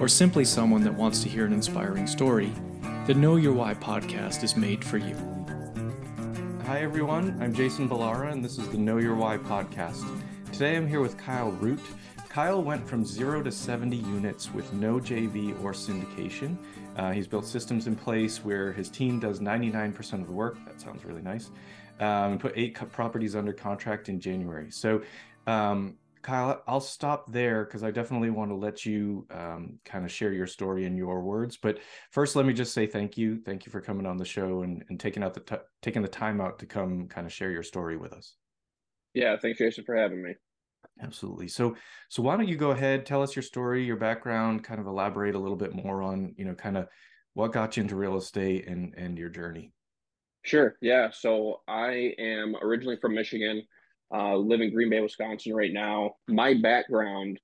or simply someone that wants to hear an inspiring story, the Know Your Why podcast is made for you. Hi, everyone. I'm Jason Balara, and this is the Know Your Why podcast. Today I'm here with Kyle Root. Kyle went from zero to 70 units with no JV or syndication. Uh, he's built systems in place where his team does 99% of the work. That sounds really nice. Um, and put eight properties under contract in January. So, um, Kyle, I'll stop there because I definitely want to let you um, kind of share your story in your words. But first, let me just say thank you. Thank you for coming on the show and, and taking out the t- taking the time out to come kind of share your story with us. Yeah, thanks, Jason, for having me. Absolutely. So, so why don't you go ahead, tell us your story, your background, kind of elaborate a little bit more on, you know, kind of what got you into real estate and and your journey. Sure. Yeah. So I am originally from Michigan uh, live in Green Bay, Wisconsin right now. My background,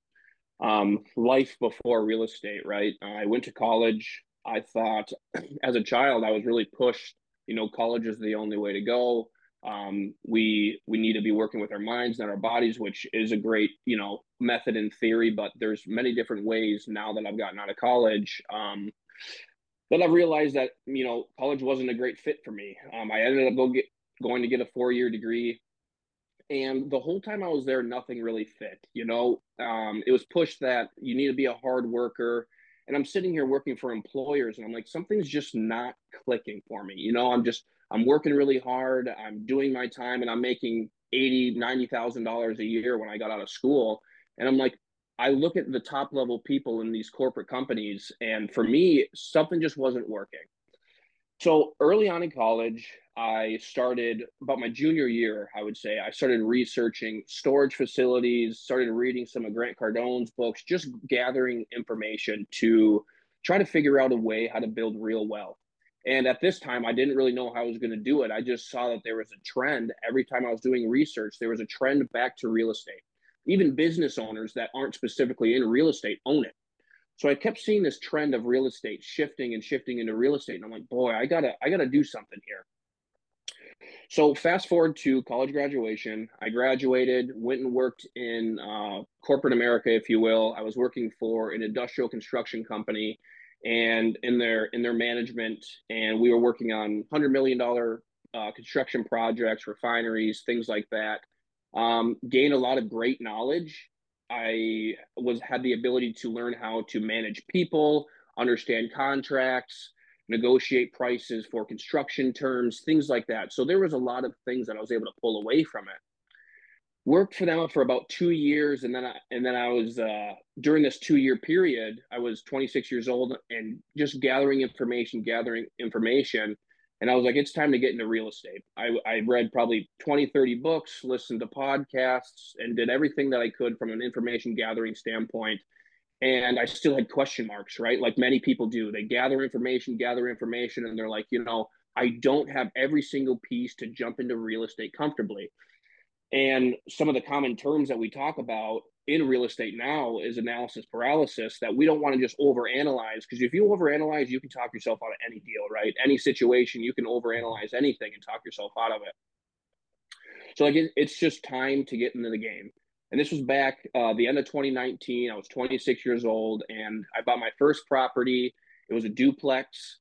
um, life before real estate, right? I went to college. I thought as a child, I was really pushed, you know, college is the only way to go. Um, we we need to be working with our minds and our bodies, which is a great, you know, method in theory, but there's many different ways now that I've gotten out of college. Um, that I've realized that you know college wasn't a great fit for me. Um, I ended up go get, going to get a four year degree and the whole time I was there, nothing really fit. You know, um, it was pushed that you need to be a hard worker. And I'm sitting here working for employers, and I'm like, something's just not clicking for me. You know, I'm just I'm working really hard. I'm doing my time, and I'm making eighty, ninety thousand dollars a year when I got out of school. And I'm like, I look at the top level people in these corporate companies, and for me, something just wasn't working. So early on in college, I started about my junior year, I would say, I started researching storage facilities, started reading some of Grant Cardone's books, just gathering information to try to figure out a way how to build real wealth. And at this time, I didn't really know how I was going to do it. I just saw that there was a trend. Every time I was doing research, there was a trend back to real estate. Even business owners that aren't specifically in real estate own it. So I kept seeing this trend of real estate shifting and shifting into real estate. And I'm like, boy, I gotta, I gotta do something here. So fast forward to college graduation. I graduated, went and worked in uh, corporate America, if you will. I was working for an industrial construction company, and in their in their management, and we were working on hundred million dollar uh, construction projects, refineries, things like that. Um, gained a lot of great knowledge I was had the ability to learn how to manage people, understand contracts, negotiate prices for construction terms, things like that. So there was a lot of things that I was able to pull away from it. Worked for them for about two years, and then I and then I was uh, during this two year period. I was 26 years old and just gathering information, gathering information and I was like, it's time to get into real estate. I, I read probably 20, 30 books, listened to podcasts, and did everything that I could from an information gathering standpoint. And I still had question marks, right? Like many people do. They gather information, gather information, and they're like, you know, I don't have every single piece to jump into real estate comfortably. And some of the common terms that we talk about in real estate now is analysis paralysis that we don't want to just overanalyze because if you overanalyze, you can talk yourself out of any deal, right? Any situation, you can overanalyze anything and talk yourself out of it. So like it, it's just time to get into the game. And this was back uh, the end of 2019. I was 26 years old and I bought my first property. It was a duplex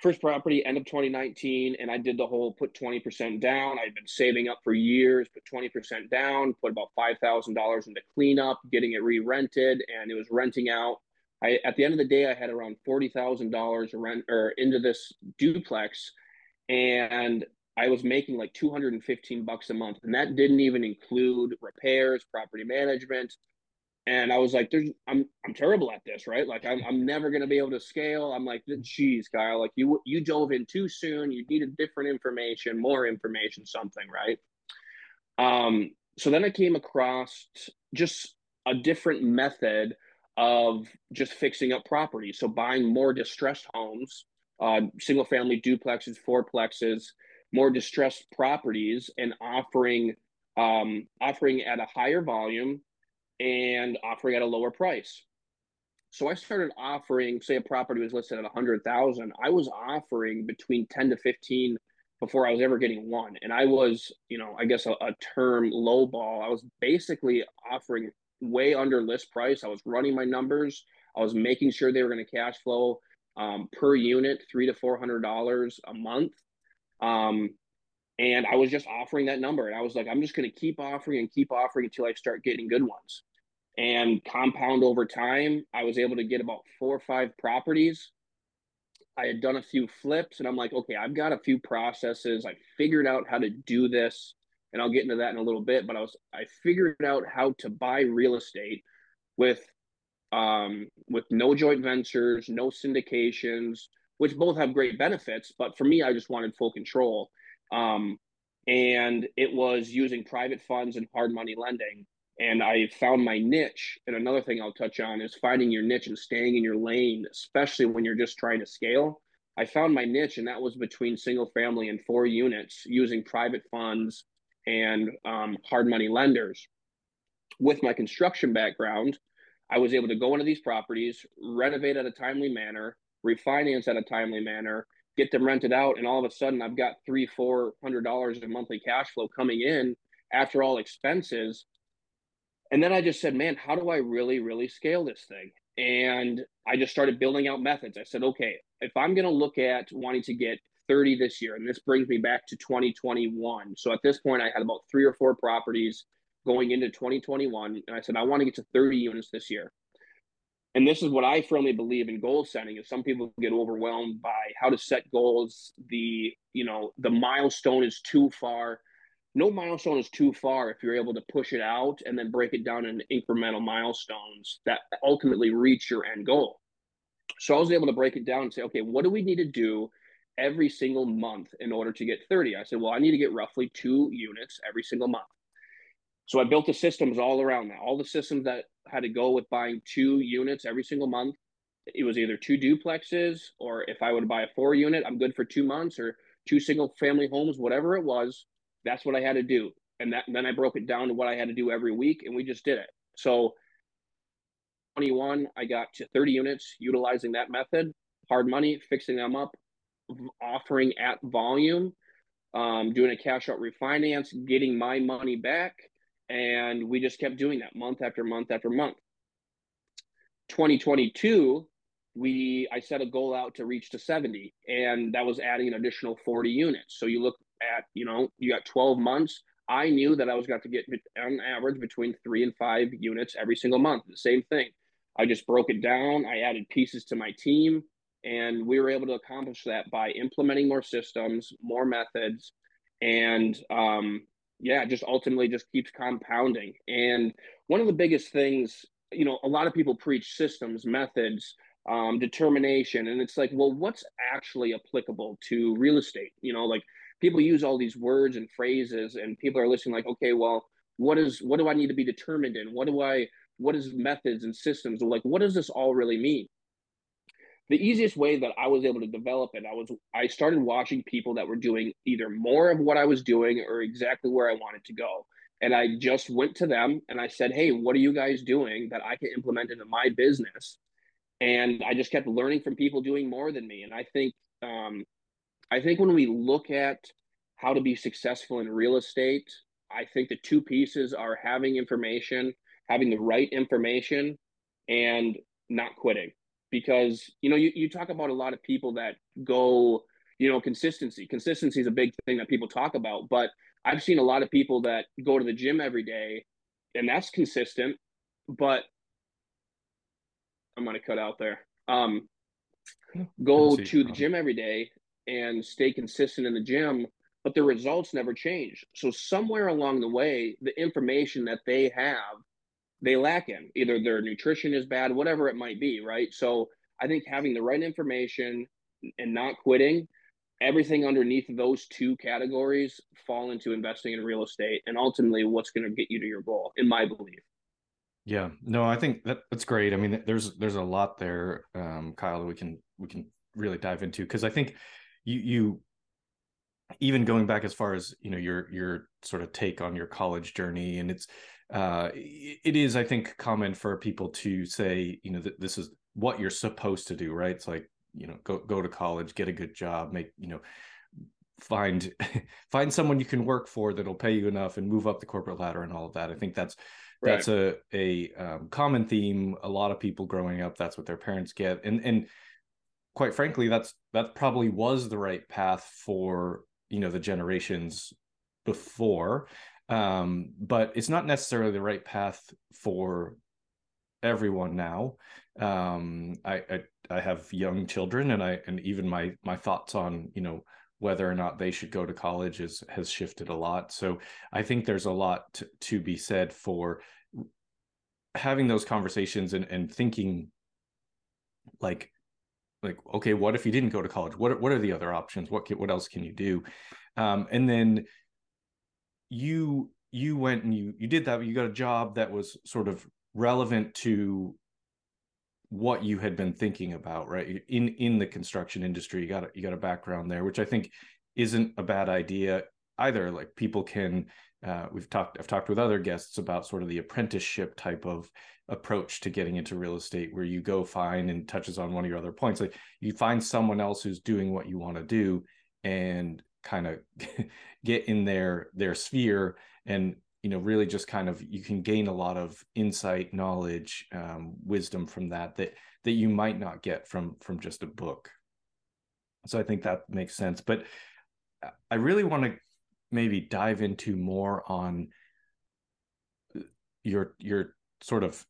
first property end of 2019 and i did the whole put 20% down i'd been saving up for years put 20% down put about $5000 into cleanup getting it re-rented and it was renting out I, at the end of the day i had around $40000 rent or into this duplex and i was making like 215 bucks a month and that didn't even include repairs property management and I was like, "There's, I'm, I'm terrible at this, right? Like, I'm, I'm never gonna be able to scale." I'm like, "Geez, Kyle, like you, you dove in too soon. You needed different information, more information, something, right?" Um, so then I came across just a different method of just fixing up property. So buying more distressed homes, uh, single family duplexes, fourplexes, more distressed properties, and offering um, offering at a higher volume and offering at a lower price. So I started offering, say a property was listed at a hundred thousand, I was offering between 10 to 15 before I was ever getting one. And I was, you know, I guess a, a term low ball. I was basically offering way under list price. I was running my numbers. I was making sure they were going to cash flow um, per unit, three to four hundred dollars a month. Um, and I was just offering that number. And I was like, I'm just going to keep offering and keep offering until I start getting good ones and compound over time. I was able to get about four or five properties. I had done a few flips, and I'm like, okay, I've got a few processes. I figured out how to do this, and I'll get into that in a little bit. But I was I figured out how to buy real estate with um, with no joint ventures, no syndications, which both have great benefits. But for me, I just wanted full control. Um, and it was using private funds and hard money lending and I found my niche. And another thing I'll touch on is finding your niche and staying in your lane, especially when you're just trying to scale. I found my niche, and that was between single family and four units using private funds and um, hard money lenders. With my construction background, I was able to go into these properties, renovate at a timely manner, refinance at a timely manner, get them rented out, and all of a sudden I've got three, four hundred dollars in monthly cash flow coming in after all expenses and then I just said, man, how do I really, really scale this thing? And I just started building out methods. I said, okay, if I'm going to look at wanting to get 30 this year, and this brings me back to 2021. So at this point, I had about three or four properties going into 2021. And I said, I want to get to 30 units this year. And this is what I firmly believe in goal setting is some people get overwhelmed by how to set goals. The, you know, the milestone is too far no milestone is too far if you're able to push it out and then break it down in incremental milestones that ultimately reach your end goal. So I was able to break it down and say, okay, what do we need to do every single month in order to get 30? I said, well, I need to get roughly two units every single month. So I built the systems all around that. All the systems that had to go with buying two units every single month. It was either two duplexes, or if I would buy a four unit, I'm good for two months, or two single family homes, whatever it was that's what I had to do. And that and then I broke it down to what I had to do every week and we just did it. So 21, I got to 30 units utilizing that method, hard money, fixing them up, offering at volume, um, doing a cash out refinance, getting my money back. And we just kept doing that month after month after month. 2022, we I set a goal out to reach to 70, and that was adding an additional 40 units. So you look at you know you got 12 months i knew that i was going to get on average between three and five units every single month the same thing i just broke it down i added pieces to my team and we were able to accomplish that by implementing more systems more methods and um, yeah just ultimately just keeps compounding. And one of the biggest things you know a lot of people preach systems methods um, determination and it's like well what's actually applicable to real estate? You know like people use all these words and phrases and people are listening like okay well what is what do i need to be determined in? What do i what is methods and systems like what does this all really mean the easiest way that i was able to develop it i was i started watching people that were doing either more of what i was doing or exactly where i wanted to go. And i just went to them and i said hey what are you guys doing that i can implement into my business? And i just kept learning from people doing more than me. And i think um, I think when we look at how to be successful in real estate, I think the two pieces are having information, having the right information, and not quitting. Because, you know, you, you talk about a lot of people that go, you know, consistency. Consistency is a big thing that people talk about, but I've seen a lot of people that go to the gym every day and that's consistent, but I'm going to cut out there. Um, go to the gym every day and stay consistent in the gym, but the results never change. So somewhere along the way, the information that they have, they lack in. Either their nutrition is bad, whatever it might be, right? So I think having the right information and not quitting, everything underneath those two categories fall into investing in real estate and ultimately what's going to get you to your goal, in my belief. Yeah, no, I think that that's great. I mean, there's there's a lot there, um, Kyle, that we can we can really dive into because I think you you even going back as far as you know your your sort of take on your college journey, and it's uh, it is I think common for people to say you know that this is what you're supposed to do, right? It's like you know go go to college, get a good job, make you know find find someone you can work for that'll pay you enough and move up the corporate ladder and all of that. I think that's right. that's a a um, common theme. A lot of people growing up, that's what their parents get, and and quite frankly, that's that probably was the right path for you know the generations before, um, but it's not necessarily the right path for everyone now. Um, I, I I have young children, and I and even my my thoughts on you know whether or not they should go to college is has shifted a lot. So I think there's a lot to, to be said for having those conversations and, and thinking like like okay what if you didn't go to college what what are the other options what can, what else can you do um, and then you you went and you you did that you got a job that was sort of relevant to what you had been thinking about right? In in the construction industry you got a, you got a background there which i think isn't a bad idea either. Like people can uh, we've talked i've talked with other guests about sort of the apprenticeship type of approach to getting into real estate where you go find and touches on one of your other points. Like you find someone else who's doing what you want to do and kind of get in their their sphere and you know really just kind of you can gain a lot of insight knowledge um, wisdom from that that that you might not get from from just a book so i think that makes sense but i really want to maybe dive into more on your your sort of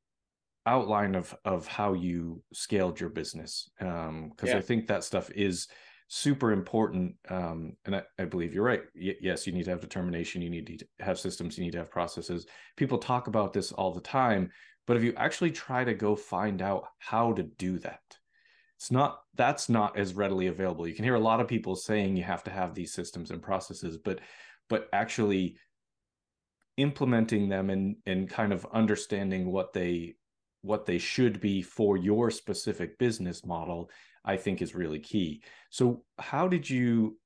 outline of of how you scaled your business um because yeah. i think that stuff is super important. Um, and I, I, believe you're right. Y- yes, you need to have determination. You need to have systems. You need to have processes. People talk about this all the time, but if you actually try to go find out how to do that, it's not that's not as readily available. You can hear a lot of people saying you have to have these systems and processes, but but actually implementing them and and kind of understanding what they what they should be for your specific business model I think is really key. So how did you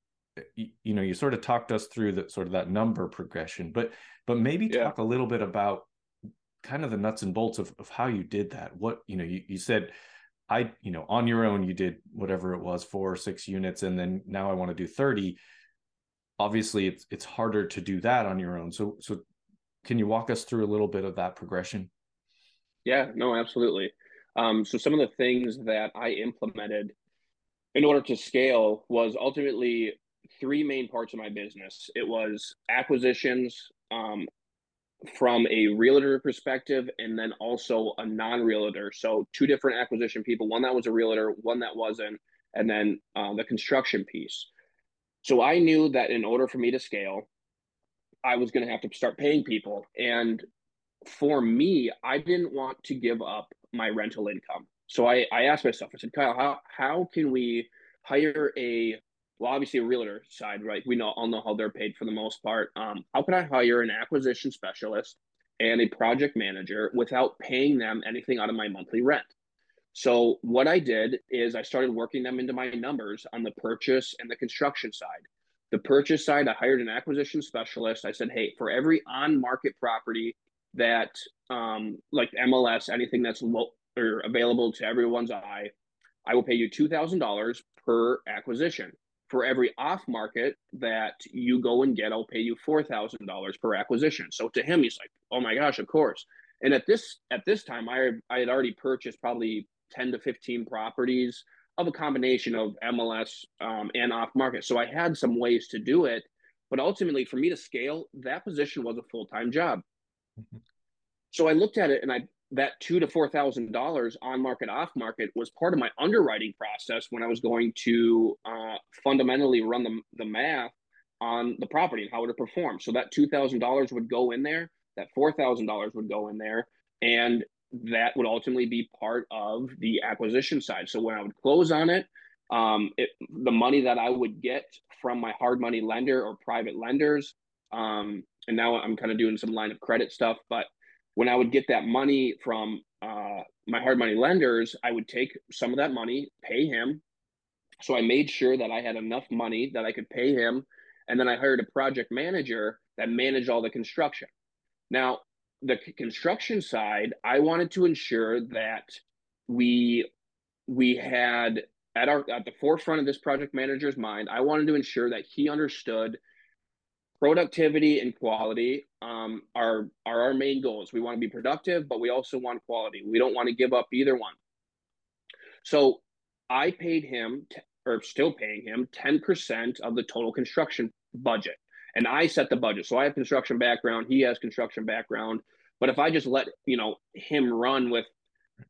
you know you sort of talked us through that sort of that number progression but but maybe yeah. talk a little bit about kind of the nuts and bolts of, of how you did that. What you know you, you said i you know on your own you did whatever it was four or six units and then now i want to do 30 obviously it's it's harder to do that on your own. So so can you walk us through a little bit of that progression? Yeah no absolutely um, so some of the things that I implemented in order to scale was ultimately three main parts of my business. It was acquisitions um, from a realtor perspective, and then also a non-realtor. So two different acquisition people: one that was a realtor, one that wasn't, and then uh, the construction piece. So I knew that in order for me to scale, I was going to have to start paying people, and for me, I didn't want to give up my rental income. So I, I asked myself, I said, Kyle, how, how can we hire a, well, obviously a realtor side, right? We know all know how they're paid for the most part. Um, how can I hire an acquisition specialist and a project manager without paying them anything out of my monthly rent? So what I did is I started working them into my numbers on the purchase and the construction side. The purchase side, I hired an acquisition specialist. I said, hey, for every on market property that um, like MLS, anything that's or available to everyone's eye, I will pay you two thousand dollars per acquisition. For every off market that you go and get, I'll pay you four thousand dollars per acquisition. So to him, he's like, "Oh my gosh, of course." And at this at this time, I I had already purchased probably ten to fifteen properties of a combination of MLS um, and off market. So I had some ways to do it, but ultimately, for me to scale, that position was a full time job. So I looked at it and I that two to four thousand dollars on market off market was part of my underwriting process when I was going to uh, fundamentally run the, the math on the property and how it would perform. So that two thousand dollars would go in there, that four thousand dollars would go in there, and that would ultimately be part of the acquisition side. So when I would close on it, um, it the money that I would get from my hard money lender or private lenders, um, and now I'm kind of doing some line of credit stuff, but when I would get that money from uh, my hard money lenders, I would take some of that money, pay him. So I made sure that I had enough money that I could pay him. And then I hired a project manager that managed all the construction. Now, the construction side, I wanted to ensure that we we had at our at the forefront of this project manager's mind, I wanted to ensure that he understood productivity and quality um, are are our main goals. We want to be productive, but we also want quality. We don't want to give up either one. So I paid him, t- or still paying him, ten percent of the total construction budget, and I set the budget. So I have construction background. He has construction background. But if I just let you know him run with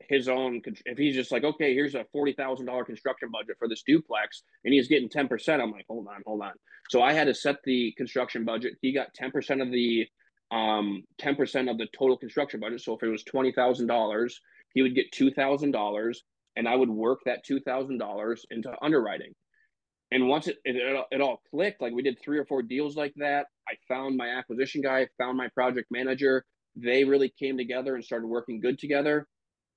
his own if he's just like okay here's a $40000 construction budget for this duplex and he's getting 10% i'm like hold on hold on. So i had to set the construction budget. He got 10% of the um 10% of the total construction budget. So if it was $20000 he would get $2000 and i would work that $2000 into underwriting. And once it, it, it all clicked like we did three or four deals like that i found my acquisition guy found my project manager. They really came together and started working good together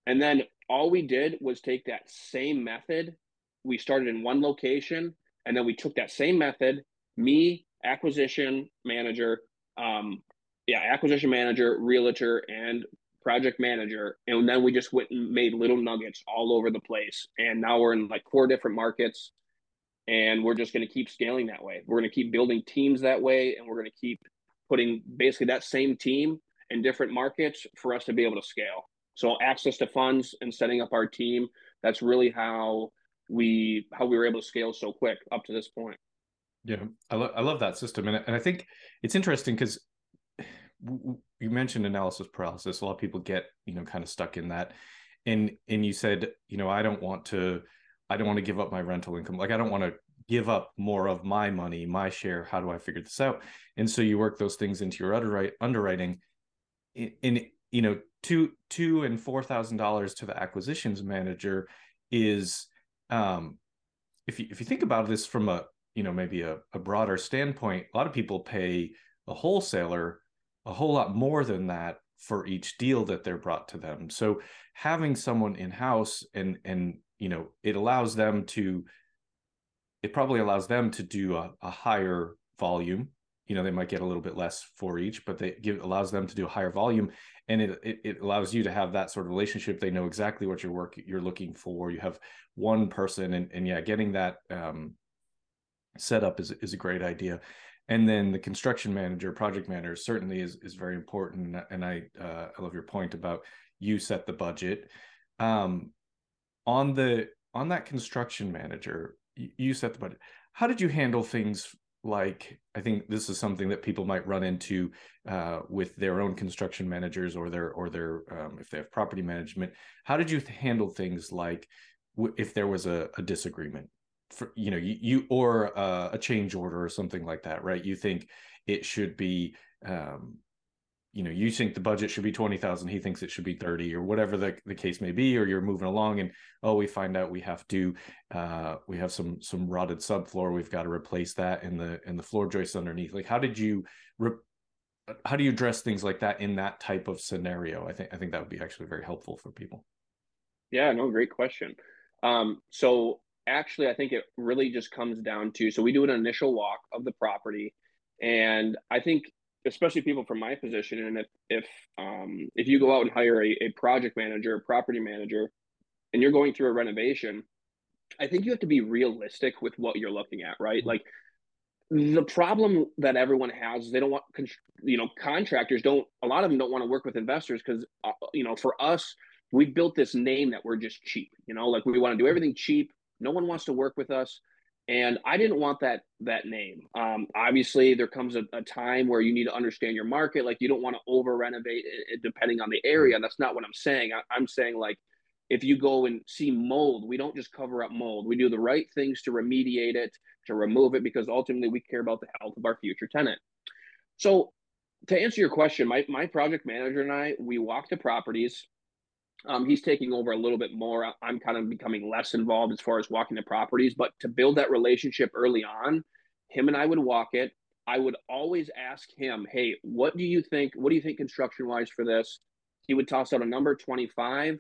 and then all we did was take that same method. We started in one location, and then we took that same method, me, acquisition manager, um, yeah, acquisition manager, realtor, and project manager. And then we just went and made little nuggets all over the place. And now we're in like four different markets. And we're just going to keep scaling that way. We're going to keep building teams that way. And we're going to keep putting basically that same team in different markets for us to be able to scale. So access to funds and setting up our team. That's really how we how we were able to scale so quick up to this point. Yeah, I, lo- I love that system, and and I think it's interesting because you mentioned analysis paralysis. A lot of people get you know kind of stuck in that, and and you said you know I don't want to I don't want to give up my rental income. Like I don't want to give up more of my money, my share. How do I figure this out? And so you work those things into your underwriting. In, in you know two two and four thousand dollars to the acquisitions manager is um if you if you think about this from a you know maybe a, a broader standpoint a lot of people pay a wholesaler a whole lot more than that for each deal that they're brought to them. So having someone in house and and you know it allows them to it probably allows them to do a, a higher volume. You know they might get a little bit less for each but they give allows them to do a higher volume and it, it, it allows you to have that sort of relationship. They know exactly what your work you're looking for. You have one person and, and yeah getting that um, set up is, is a great idea. And then the construction manager project manager certainly is is very important and i uh, i love your point about you set the budget. Um, on the on that construction manager you set the budget. How did you handle things like i think this is something that people might run into uh, with their own construction managers or their or their um, if they have property management. How did you handle things like w- if there was a, a disagreement? For you know you, you or uh, a change order or something like that right? You think it should be um, you know you think the budget should be 20,000 he thinks it should be 30 or whatever the, the case may be or you're moving along and oh we find out we have to uh, we have some some rotted subfloor we've got to replace that and the and the floor joists underneath. Like how did you re- how do you address things like that in that type of scenario? I think i think that would be actually very helpful for people. Yeah no great question. Um, so actually i think it really just comes down to so we do an initial walk of the property and i think especially people from my position and if if um, if you go out and hire a, a project manager a property manager and you're going through a renovation i think you have to be realistic with what you're looking at right? Mm-hmm. like the problem that everyone has is they don't want you know contractors don't a lot of them don't want to work with investors because uh, you know for us we built this name that we're just cheap you know? Like we want to do everything cheap. No one wants to work with us and I didn't want that that name. Um, obviously, there comes a, a, time where you need to understand your market. Like you don't want to over renovate it, eh, eh, depending on the area. Mm-hmm. That's not what I'm saying. I, I'm saying like if you go and see mold, we don't just cover up mold. We do the right things to remediate it, to remove it, because ultimately we care about the health of our future tenant. So to answer your question, my, my project manager and I, we walk the properties um, he's taking over a little bit more. I'm kind of becoming less involved as far as walking the properties, but to build that relationship early on, him and I would walk it. I would always ask him, "Hey, what do you think? What do you think construction wise for this? he would toss out a number 25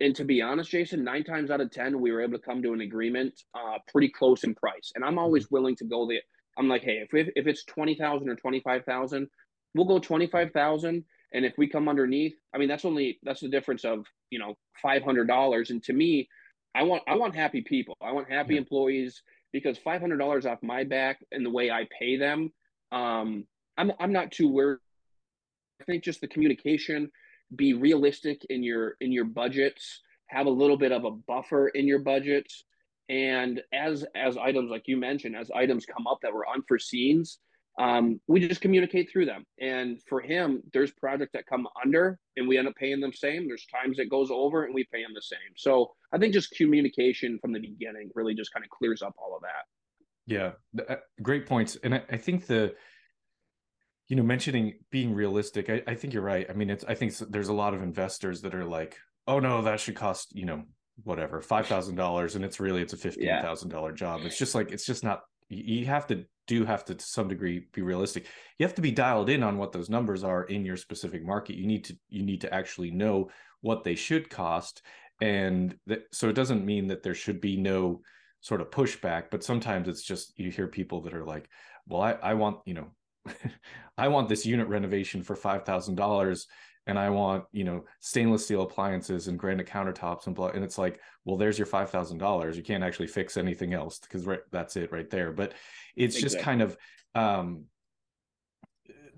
and to be honest jason nine times out of ten we were able to come to an agreement uh, pretty close in price and i'm always willing to go the i'm like hey if, if it's 20000 or 25000 we'll go 25000 and if we come underneath i mean that's only that's the difference of you know $500 and to me i want i want happy people. I want happy yeah. employees because $500 off my back and the way i pay them um i'm, I'm not too worried. I think just the communication be realistic in your in your budgets have a little bit of a buffer in your budgets. And as as items like you mentioned as items come up that were unforeseen um, we just communicate through them. And for him there's projects that come under and we end up paying them same. There's times it goes over and we pay them the same. So i think just communication from the beginning really just kind of clears up all of that. Yeah uh, great points. And I, I think the you know mentioning being realistic I, I, think you're right. I mean it's i think there's a lot of investors that are like oh no that should cost you know whatever five thousand dollars and it's really it's a fifteen thousand dollar job. It's just like it's just not you have to do have to to some degree be realistic. You have to be dialed in on what those numbers are in your specific market. You need to you need to actually know what they should cost. And that so it doesn't mean that there should be no sort of pushback but sometimes it's just you hear people that are like well i, I want you know I want this unit renovation for five thousand dollars, and I want you know stainless steel appliances and granite countertops and blah. And it's like, well, there's your five thousand dollars. You can't actually fix anything else because right, that's it right there. But it's exactly. just kind of um,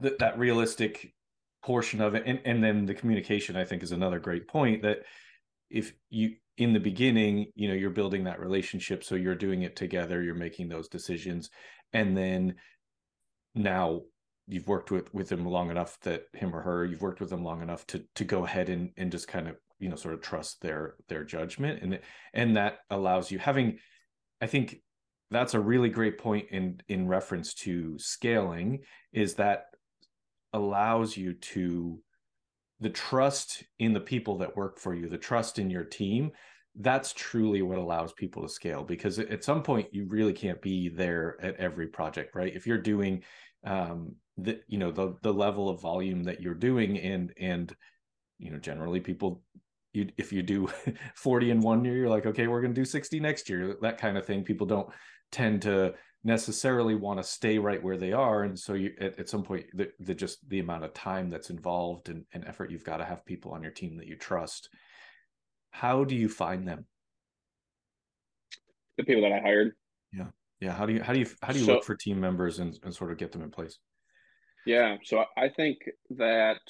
th- that realistic portion of it, and and then the communication. I think is another great point that if you in the beginning you know you're building that relationship so you're doing it together you're making those decisions and then now you've worked with with him long enough that him or her you've worked with them long enough to to go ahead and and just kind of you know sort of trust their their judgment. And and that allows you having i think that's a really great point in in reference to scaling is that allows you to the trust in the people that work for you the trust in your team that's truly what allows people to scale. Because at some point you really can't be there at every project right? If you're doing um the you know the the level of volume that you're doing and and you know generally people you if you do 40 in one year you're like okay we're going to do 60 next year that kind of thing people don't tend to necessarily want to stay right where they are and so you at, at some point the, the just the amount of time that's involved and, and effort you've got to have people on your team that you trust how do you find them? The people that I hired. Yeah. Yeah. How do you how do you how do you so, look for team members and, and sort of get them in place? Yeah. So I think that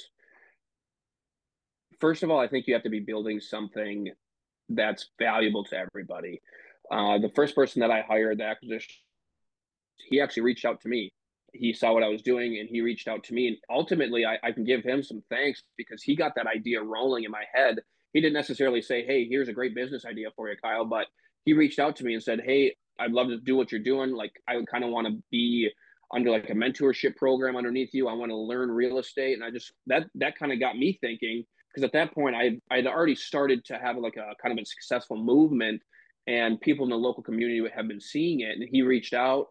first of all, I think you have to be building something that's valuable to everybody. Uh, the first person that I hired, the acquisition, he actually reached out to me. He saw what I was doing and he reached out to me. And ultimately, I, I can give him some thanks because he got that idea rolling in my head he didn't necessarily say, "Hey, here's a great business idea for you, Kyle," but he reached out to me and said, "Hey, I'd love to do what you're doing. Like, I would kind of want to be under like a mentorship program underneath you. I want to learn real estate." And I just that that kind of got me thinking because at that point I I'd already started to have like a kind of a successful movement, and people in the local community have been seeing it. And he reached out,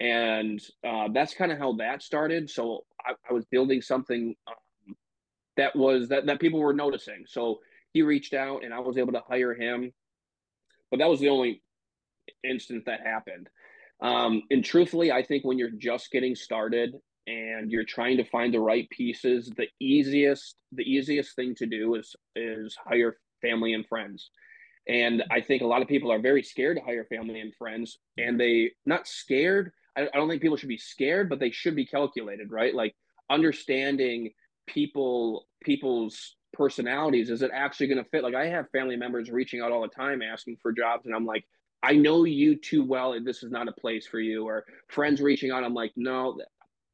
and uh, that's kind of how that started. So I, I was building something. Um, that was that, that people were noticing. So he reached out and I was able to hire him. But that was the only instance that happened. Um, and truthfully, I think when you're just getting started and you're trying to find the right pieces, the easiest the easiest thing to do is is hire family and friends. And I think a lot of people are very scared to hire family and friends, and they not scared. I, I don't think people should be scared, but they should be calculated, right? Like understanding people people's personalities is it actually going to fit like i have family members reaching out all the time asking for jobs and i'm like i know you too well and this is not a place for you or friends reaching out. I'm like no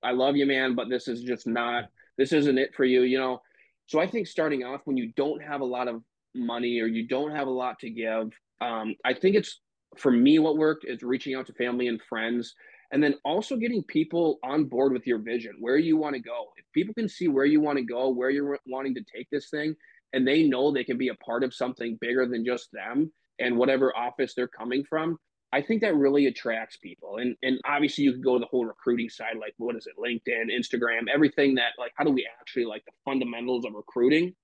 i love you man but this is just not this isn't it for you you know? So i think starting off when you don't have a lot of money or you don't have a lot to give um, i think it's for me what worked is reaching out to family and friends and then also getting people on board with your vision where you want to go. If people can see where you want to go where you're wanting to take this thing and they know they can be a part of something bigger than just them and whatever office they're coming from i think that really attracts people and and obviously you can go to the whole recruiting side like what is it linkedin instagram everything that like how do we actually like the fundamentals of recruiting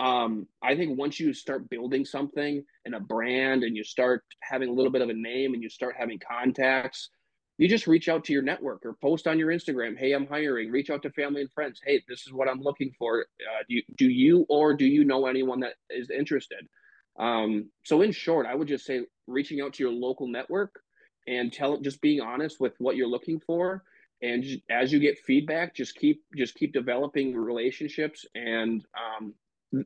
um, I think once you start building something and a brand and you start having a little bit of a name and you start having contacts, you just reach out to your network or post on your Instagram, "Hey, I'm hiring." Reach out to family and friends. "Hey, this is what I'm looking for. Uh, do you, do you or do you know anyone that is interested?" Um, so, in short, I would just say reaching out to your local network and tell just being honest with what you're looking for and as you get feedback just keep just keep developing relationships and um,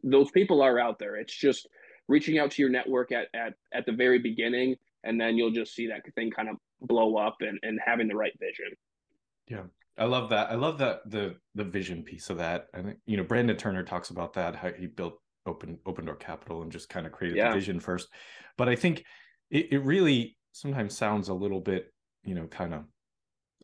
those people are out there. It's just reaching out to your network at at at the very beginning, and then you'll just see that thing kind of blow up and and having the right vision. Yeah. I love that. I love that the the vision piece of that. I think you know Brandon Turner talks about that how he built open open door capital and just kind of created yeah. the vision first. But I think it, it really sometimes sounds a little bit you know kind of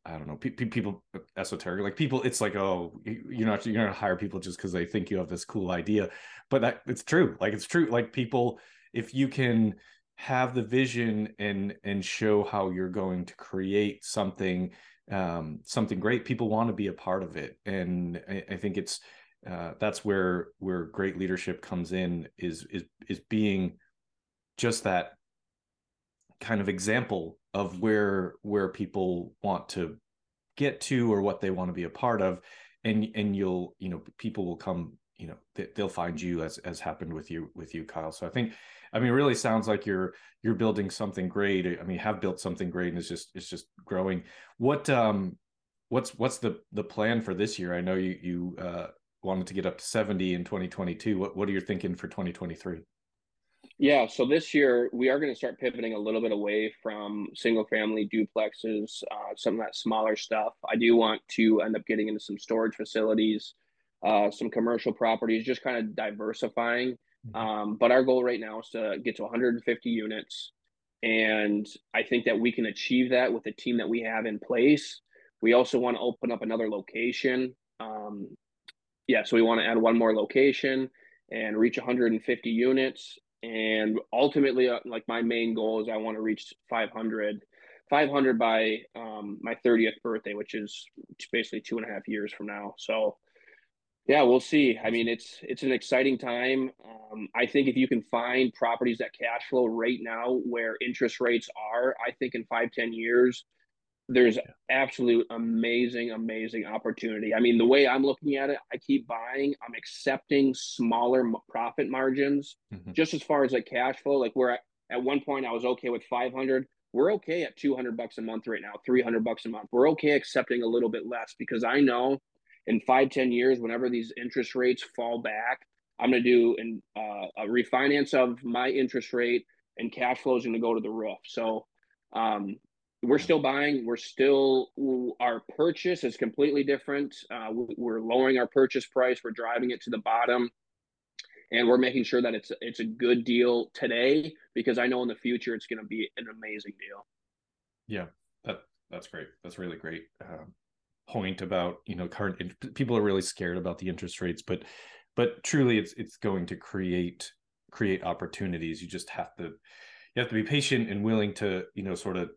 I don't know, pe- pe- people esoteric, like people, it's like, oh, you're not, you're not to hire people just because they think you have this cool idea, but that it's true. Like it's true. Like people, if you can have the vision and and show how you're going to create something, um, something great, people want to be a part of it. And I, I think it's uh, that's where where great leadership comes in is is is being just that kind of example of where where people want to get to or what they want to be a part of. And and you'll you know people will come you know they'll find you as as happened with you with you kyle. So i think i mean really sounds like you're you're building something great. I mean have built something great and it's just it's just growing. What um what's what's the the plan for this year? I know you you uh wanted to get up to 70 in 2022 what what are you thinking for 2023 yeah, so this year we are going to start pivoting a little bit away from single family duplexes, uh, some of that smaller stuff. I do want to end up getting into some storage facilities, uh, some commercial properties, just kind of diversifying. Mm-hmm. Um, but our goal right now is to get to 150 units. And I think that we can achieve that with the team that we have in place. We also want to open up another location. Um, yeah, so we want to add one more location and reach 150 units. And ultimately uh, like my main goal is i want to reach 500 500 by um, my 30th birthday which is basically two and a half years from now. So yeah we'll see. I mean it's it's an exciting time. Um, i think if you can find properties that cash flow right now where interest rates are i think in five ten years there's absolute amazing, amazing opportunity. I mean, the way I'm looking at it, I keep buying. I'm accepting smaller profit margins, mm-hmm. just as far as like cash flow. Like where at one point I was okay with 500. We're okay at 200 bucks a month right now, 300 bucks a month. We're okay accepting a little bit less because I know in five, 10 years, whenever these interest rates fall back, I'm going to do an, uh, a refinance of my interest rate and cash flow is going to go to the roof. So, um, we're still buying. We're still our purchase is completely different. Uh, we're lowering our purchase price. We're driving it to the bottom, and we're making sure that it's it's a good deal today because I know in the future it's going to be an amazing deal. Yeah, that that's great. That's really great um, point about you know current people are really scared about the interest rates, but but truly it's it's going to create create opportunities. You just have to you have to be patient and willing to you know sort of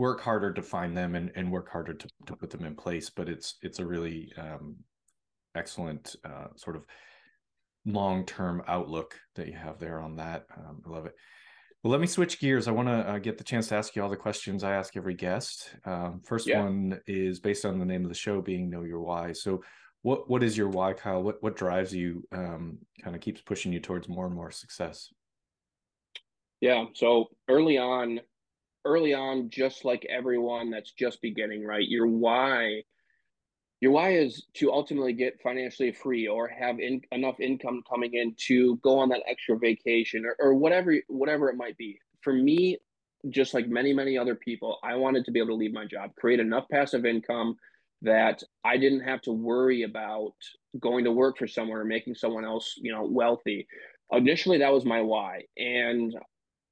work harder to find them and, and work harder to, to put them in place but it's it's a really um, excellent uh, sort of long-term outlook that you have there on that. Um, i love it. Well let me switch gears. I want to uh, get the chance to ask you all the questions i ask every guest. Um, first yeah. one is based on the name of the show being know your why. So what what is your why kyle? What what drives you um, kind of keeps pushing you towards more and more success? Yeah. So early on early on, just like everyone that's just beginning, right? Your why, your why is to ultimately get financially free or have in, enough income coming in to go on that extra vacation or, or whatever whatever it might be. For me, just like many many other people, I wanted to be able to leave my job, create enough passive income that I didn't have to worry about going to work for someone or making someone else, you know, wealthy. Initially, that was my why, and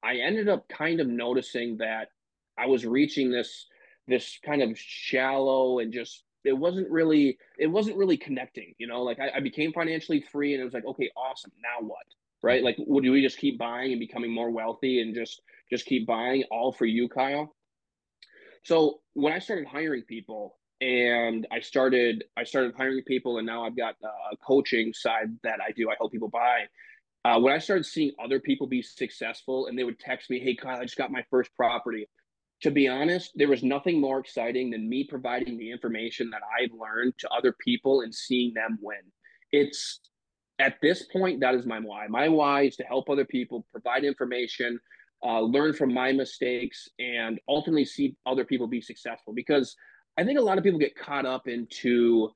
I ended up kind of noticing that I was reaching this this kind of shallow and just it wasn't really it wasn't really connecting you know like I, I, became financially free and it was like okay awesome now what right like would we just keep buying and becoming more wealthy and just just keep buying all for you kyle so when i started hiring people and I started I started hiring people, and now I've got a coaching side that I do. I help people buy. Uh, when I started seeing other people be successful, and they would text me, "Hey, Kyle, I just got my first property." To be honest, there was nothing more exciting than me providing the information that I've learned to other people and seeing them win. It's at this point that is my why. My why is to help other people, provide information, uh, learn from my mistakes, and ultimately see other people be successful. Because I think a lot of people get caught up into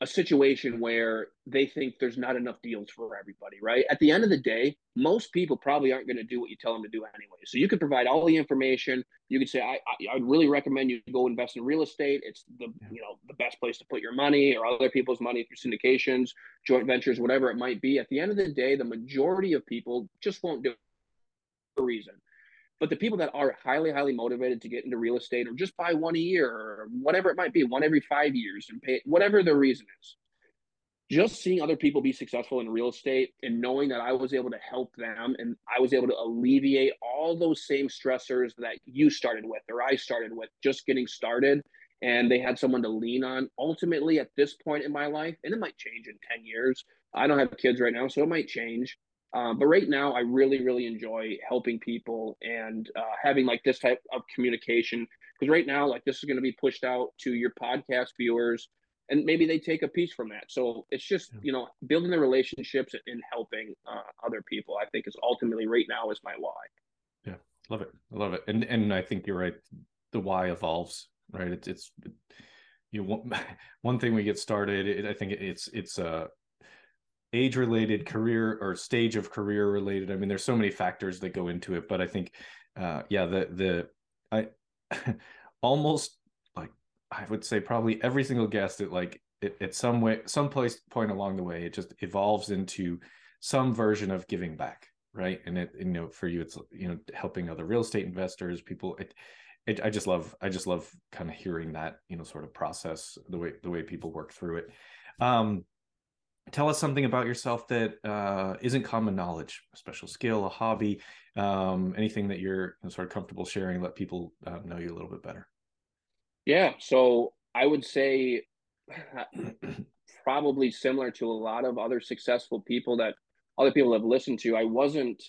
a situation where they think there's not enough deals for everybody, right? At the end of the day, most people probably aren't going to do what you tell them to do anyway. So you could provide all the information. You could say, I, I, would really recommend you go invest in real estate. It's the you know the best place to put your money or other people's money through syndications, joint ventures, whatever it might be. At the end of the day, the majority of people just won't do it for a reason. But the people that are highly, highly motivated to get into real estate or just buy one a year or whatever it might be, one every five years and pay whatever their reason is, just seeing other people be successful in real estate and knowing that I was able to help them and I was able to alleviate all those same stressors that you started with or I started with just getting started and they had someone to lean on. Ultimately, at this point in my life, and it might change in 10 years, I don't have kids right now, so it might change. Um, but right now, I really, really enjoy helping people and uh, having like this type of communication. Because right now, like this is going to be pushed out to your podcast viewers, and maybe they take a piece from that. So it's just you know building the relationships and helping uh, other people. I think is ultimately right now is my why. Yeah, love it, I love it, and and I think you're right. The why evolves, right? It's it's you know, one, one thing we get started. It, I think it's it's uh age related career or stage of career related. I mean there's so many factors that go into it but i think uh yeah the the i almost like i would say probably every single guest that like at some way some place point along the way it just evolves into some version of giving back right? And it you know for you it's you know helping other real estate investors people it, it i just love i just love kind of hearing that you know sort of process the way the way people work through it. Um tell us something about yourself that uh, not common knowledge a special skill a hobby um, anything that you're sort of comfortable sharing let people uh, know you a little bit better? Yeah so i would say probably similar to a lot of other successful people that other people have listened to i wasn't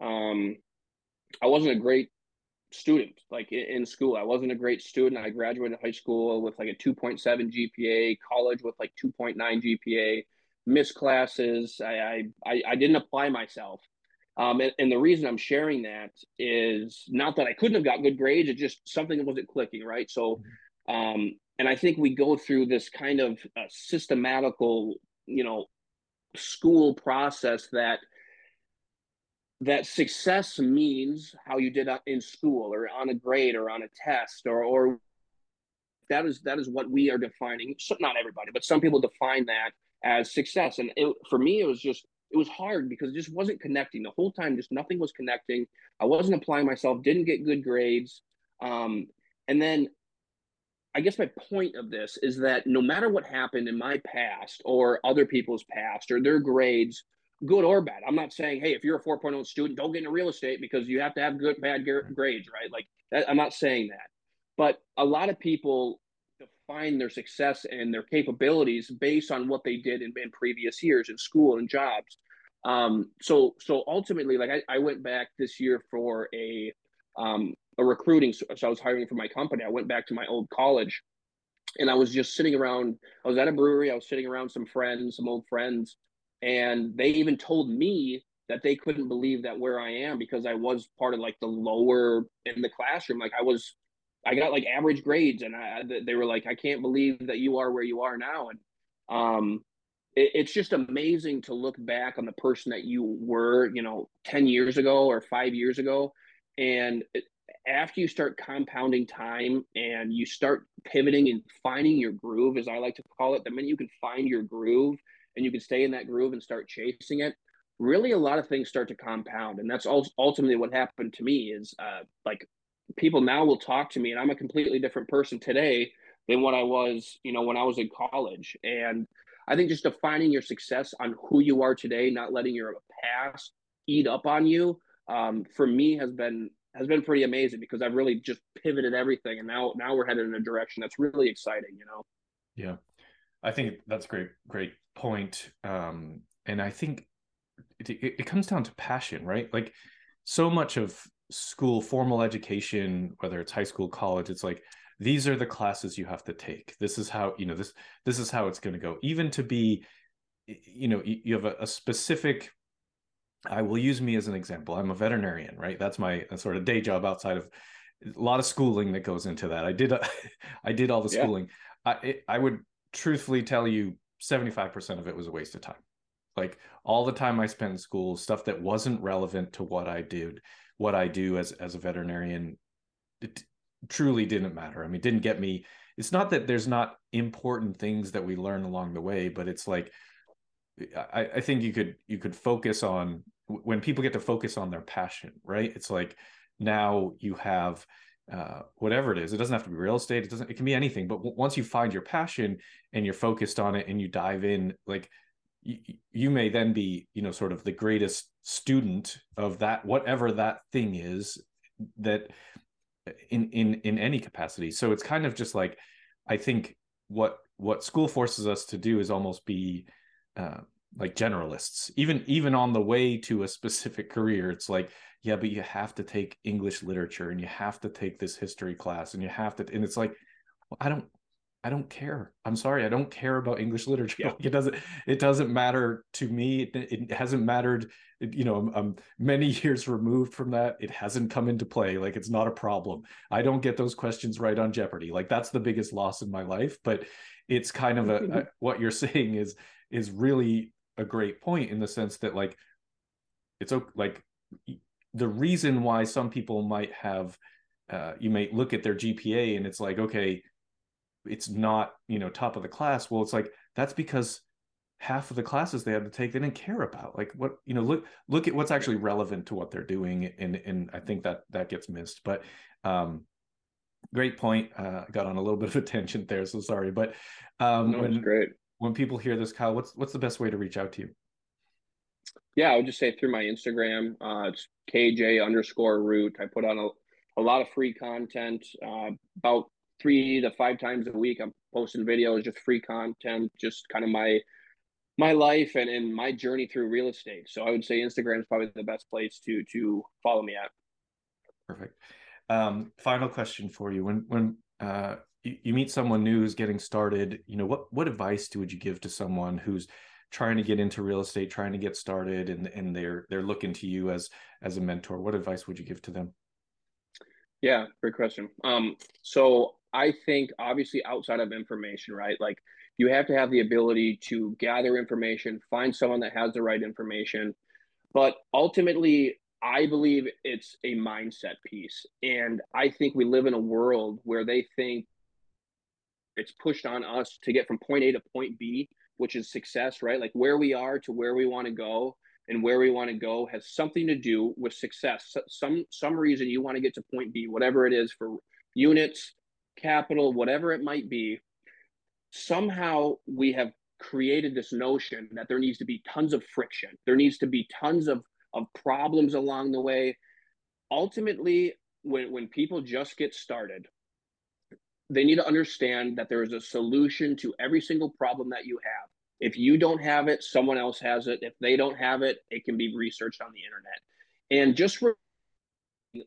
um, i wasn't a great student like in school. I wasn't a great student. I graduated high school with like a 2.7 gpa college with like 2.9 gpa missed classes. I I, I didn't apply myself. Um, and, and, the reason I'm sharing that is not that I couldn't have got good grades, it's just something that wasn't clicking, right? So, um, and I think we go through this kind of uh, systematical, you know, school process that that success means how you did in school or on a grade or on a test or or that is that is what we are defining. So not everybody, but some people define that as success. And it, for me, it was just it was hard because it just wasn't connecting the whole time. Just nothing was connecting. I wasn't applying myself. Didn't get good grades. Um, and then I guess my point of this is that no matter what happened in my past or other people's past or their grades, good or bad, I'm not saying, hey, if you're a 4.0 student, don't get into real estate because you have to have good, bad grades, right? Like, that, I'm not saying that. But a lot of people define their success and their capabilities based on what they did in, in previous years in school and jobs. Um, so so ultimately, like I, I went back this year for a um, a recruiting. So I was hiring for my company. I went back to my old college, and I was just sitting around. I was at a brewery. I was sitting around some friends, some old friends, and they even told me that they couldn't believe that where I am because I was part of like the lower in the classroom. Like I was I got like average grades, and I, they were like, I can't believe that you are where you are now. And um, it, it's just amazing to look back on the person that you were, you know, 10 years ago or five years ago. And after you start compounding time and you start pivoting and finding your groove, as I like to call it, the minute you can find your groove and you can stay in that groove and start chasing it, really a lot of things start to compound. And that's ultimately what happened to me is uh, like people now will talk to me and I'm a completely different person today than what I was, you know, when I was in college. And I think just defining your success on who you are today, not letting your past eat up on you, um, for me has been has been pretty amazing because I've really just pivoted everything, and now now we're headed in a direction that's really exciting. You know. Yeah, I think that's great. Great point. Um, and I think it, it, it comes down to passion, right? Like so much of school, formal education, whether it's high school, college, it's like these are the classes you have to take. This is how you know this. This is how it's going to go. Even to be, you know, you have a, a specific I will use me as an example. I'm a veterinarian, right? That's my sort of day job outside of a lot of schooling that goes into that. I did, uh, I did all the schooling. Yeah. I, I would truthfully tell you 75% of it was a waste of time. Like all the time I spent in school, stuff that wasn't relevant to what I did, what I do as, as a veterinarian, it truly didn't matter. I mean, didn't get me. It's not that there's not important things that we learn along the way, but it's like, I, I think you could you could focus on when people get to focus on their passion, right? It's like now you have uh, whatever it is. It doesn't have to be real estate. It doesn't. It can be anything. But w- once you find your passion and you're focused on it and you dive in, like you, you may then be, you know, sort of the greatest student of that whatever that thing is that in in in any capacity. So it's kind of just like I think what what school forces us to do is almost be uh, like generalists even even on the way to a specific career it's like yeah but you have to take english literature and you have to take this history class and you have to and it's like well, i don't i don't care. I'm sorry i don't care about english literature. Yeah. it doesn't it doesn't matter to me. It, it hasn't mattered you know I'm, many years removed from that. It hasn't come into play. Like it's not a problem. I don't get those questions right on jeopardy. Like that's the biggest loss in my life but it's kind of a, a what you're saying is is really a great point in the sense that like it's like the reason why some people might have uh, you might look at their GPA and it's like okay it's not you know top of the class well it's like that's because half of the classes they had to take they didn't care about like what you know look look at what's actually relevant to what they're doing and and I think that that gets missed but um great point uh got on a little bit of a tangent there so sorry but um no, when, great when people hear this, Kyle, what's what's the best way to reach out to you? Yeah, I would just say through my Instagram. Uh, it's KJ underscore root. I put on a, a lot of free content. Uh, about three to five times a week, I'm posting videos, just free content, just kind of my my life and, and my journey through real estate. So I would say Instagram is probably the best place to to follow me at. Perfect. Um, final question for you: When when uh, you, meet someone new who's getting started you know what what advice would you give to someone who's trying to get into real estate trying to get started and and they're they're looking to you as as a mentor what advice would you give to them yeah great question um so i think obviously outside of information right like you have to have the ability to gather information find someone that has the right information but ultimately I believe it's a mindset piece. And I think we live in a world where they think it's pushed on us to get from point A to point B, which is success, right? Like where we are to where we want to go and where we want to go has something to do with success. Some some reason you want to get to point B, whatever it is for units, capital, whatever it might be. Somehow we have created this notion that there needs to be tons of friction. There needs to be tons of of problems along the way. Ultimately, when when people just get started, they need to understand that there is a solution to every single problem that you have. If you don't have it, someone else has it. If they don't have it, it can be researched on the internet. And just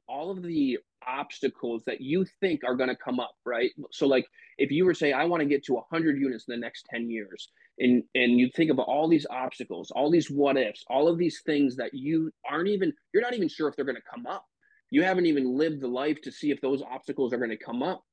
all of the obstacles that you think are going to come up, right? So, like if you were say, I want to get to 100 units in the next 10 years, and and you think about all these obstacles, all these what ifs, all of these things that you aren't even, you're not even sure if they're going to come up. You haven't even lived the life to see if those obstacles are going to come up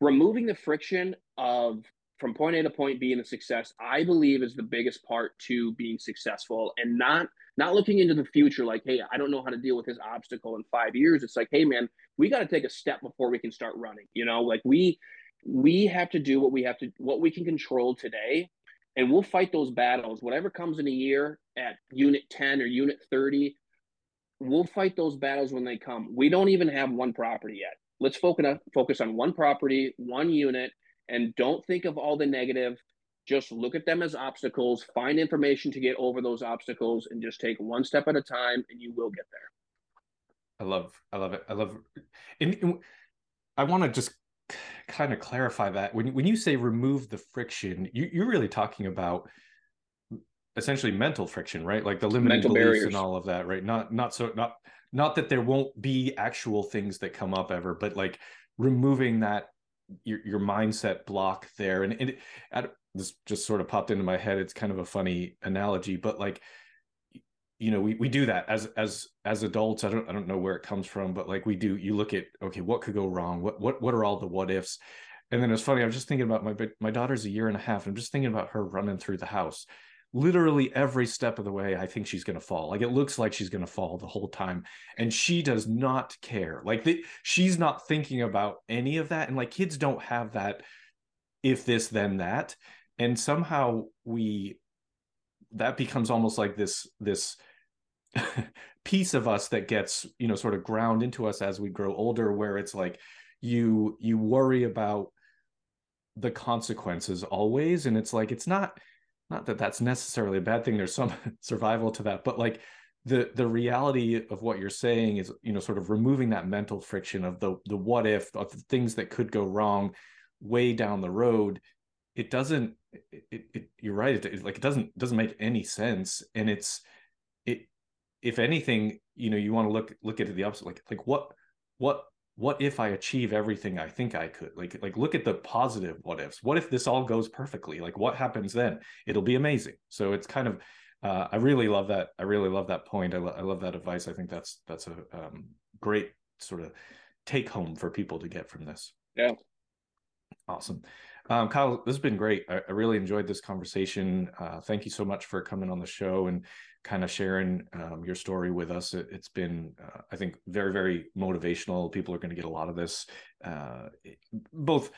removing the friction of from point A to point B in the success, I believe is the biggest part to being successful and not not looking into the future like, hey, I don't know how to deal with this obstacle in five years. It's like, hey man, we got to take a step before we can start running. You know, like we we have to do what we have to what we can control today and we'll fight those battles whatever comes in a year at unit 10 or unit 30 we'll fight those battles when they come we don't even have one property yet let's focus on, focus on one property, one unit, and don't think of all the negative. Just look at them as obstacles, find information to get over those obstacles, and just take one step at a time, and you will get there. I love, I love it. I love, and, and I want to just kind of clarify that when when you say remove the friction, you, you're really talking about essentially mental friction, right? Like the limiting mental beliefs barriers. and all of that, right? Not not so not not that there won't be actual things that come up ever, but like removing that your your mindset block there. And, and it, this just sort of popped into my head. It's kind of a funny analogy, but like you know we, we do that as as as adults i don't i don't know where it comes from but like we do you look at okay what could go wrong what what what are all the what ifs and then it's funny i was just thinking about my my daughter's a year and a half and i'm just thinking about her running through the house literally every step of the way i think she's going to fall. Like it looks like she's going to fall the whole time and she does not care. Like the, she's not thinking about any of that and like kids don't have that if this then that and somehow we that becomes almost like this this piece of us that gets you know sort of ground into us as we grow older where it's like you you worry about the consequences always and it's like it's not not that that's necessarily a bad thing there's some survival to that but like the the reality of what you're saying is you know sort of removing that mental friction of the the what if of the things that could go wrong way down the road it doesn't it, it, you're right it, it, like it doesn't doesn't make any sense and it's it if anything you know you want to look look at the opposite like like what what what if i achieve everything i think i could? Like like look at the positive what ifs. What if this all goes perfectly? Like what happens then? It'll be amazing. So it's kind of uh, i really love that i really love that point. I, lo- I love that advice. I think that's that's a um, great sort of take home for people to get from this. Yeah. Awesome. Um, Kyle, this has been great. I, I really enjoyed this conversation. Uh, thank you so much for coming on the show and kind of sharing um, your story with us. It, has been, uh, I think, very, very motivational. People are going to get a lot of this, uh, both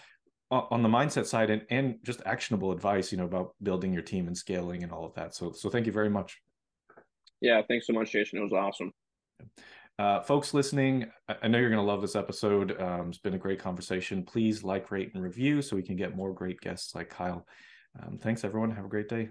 on the mindset side and, and just actionable advice, you know, about building your team and scaling and all of that. So, so thank you very much. Yeah, thanks so much, Jason. It was awesome. Uh, folks listening, I know you're going to love this episode. Um, it's been a great conversation. Please like, rate, and review so we can get more great guests like Kyle. Um, thanks, everyone. Have a great day.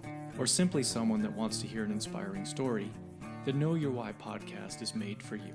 or simply someone that wants to hear an inspiring story, the Know Your Why podcast is made for you.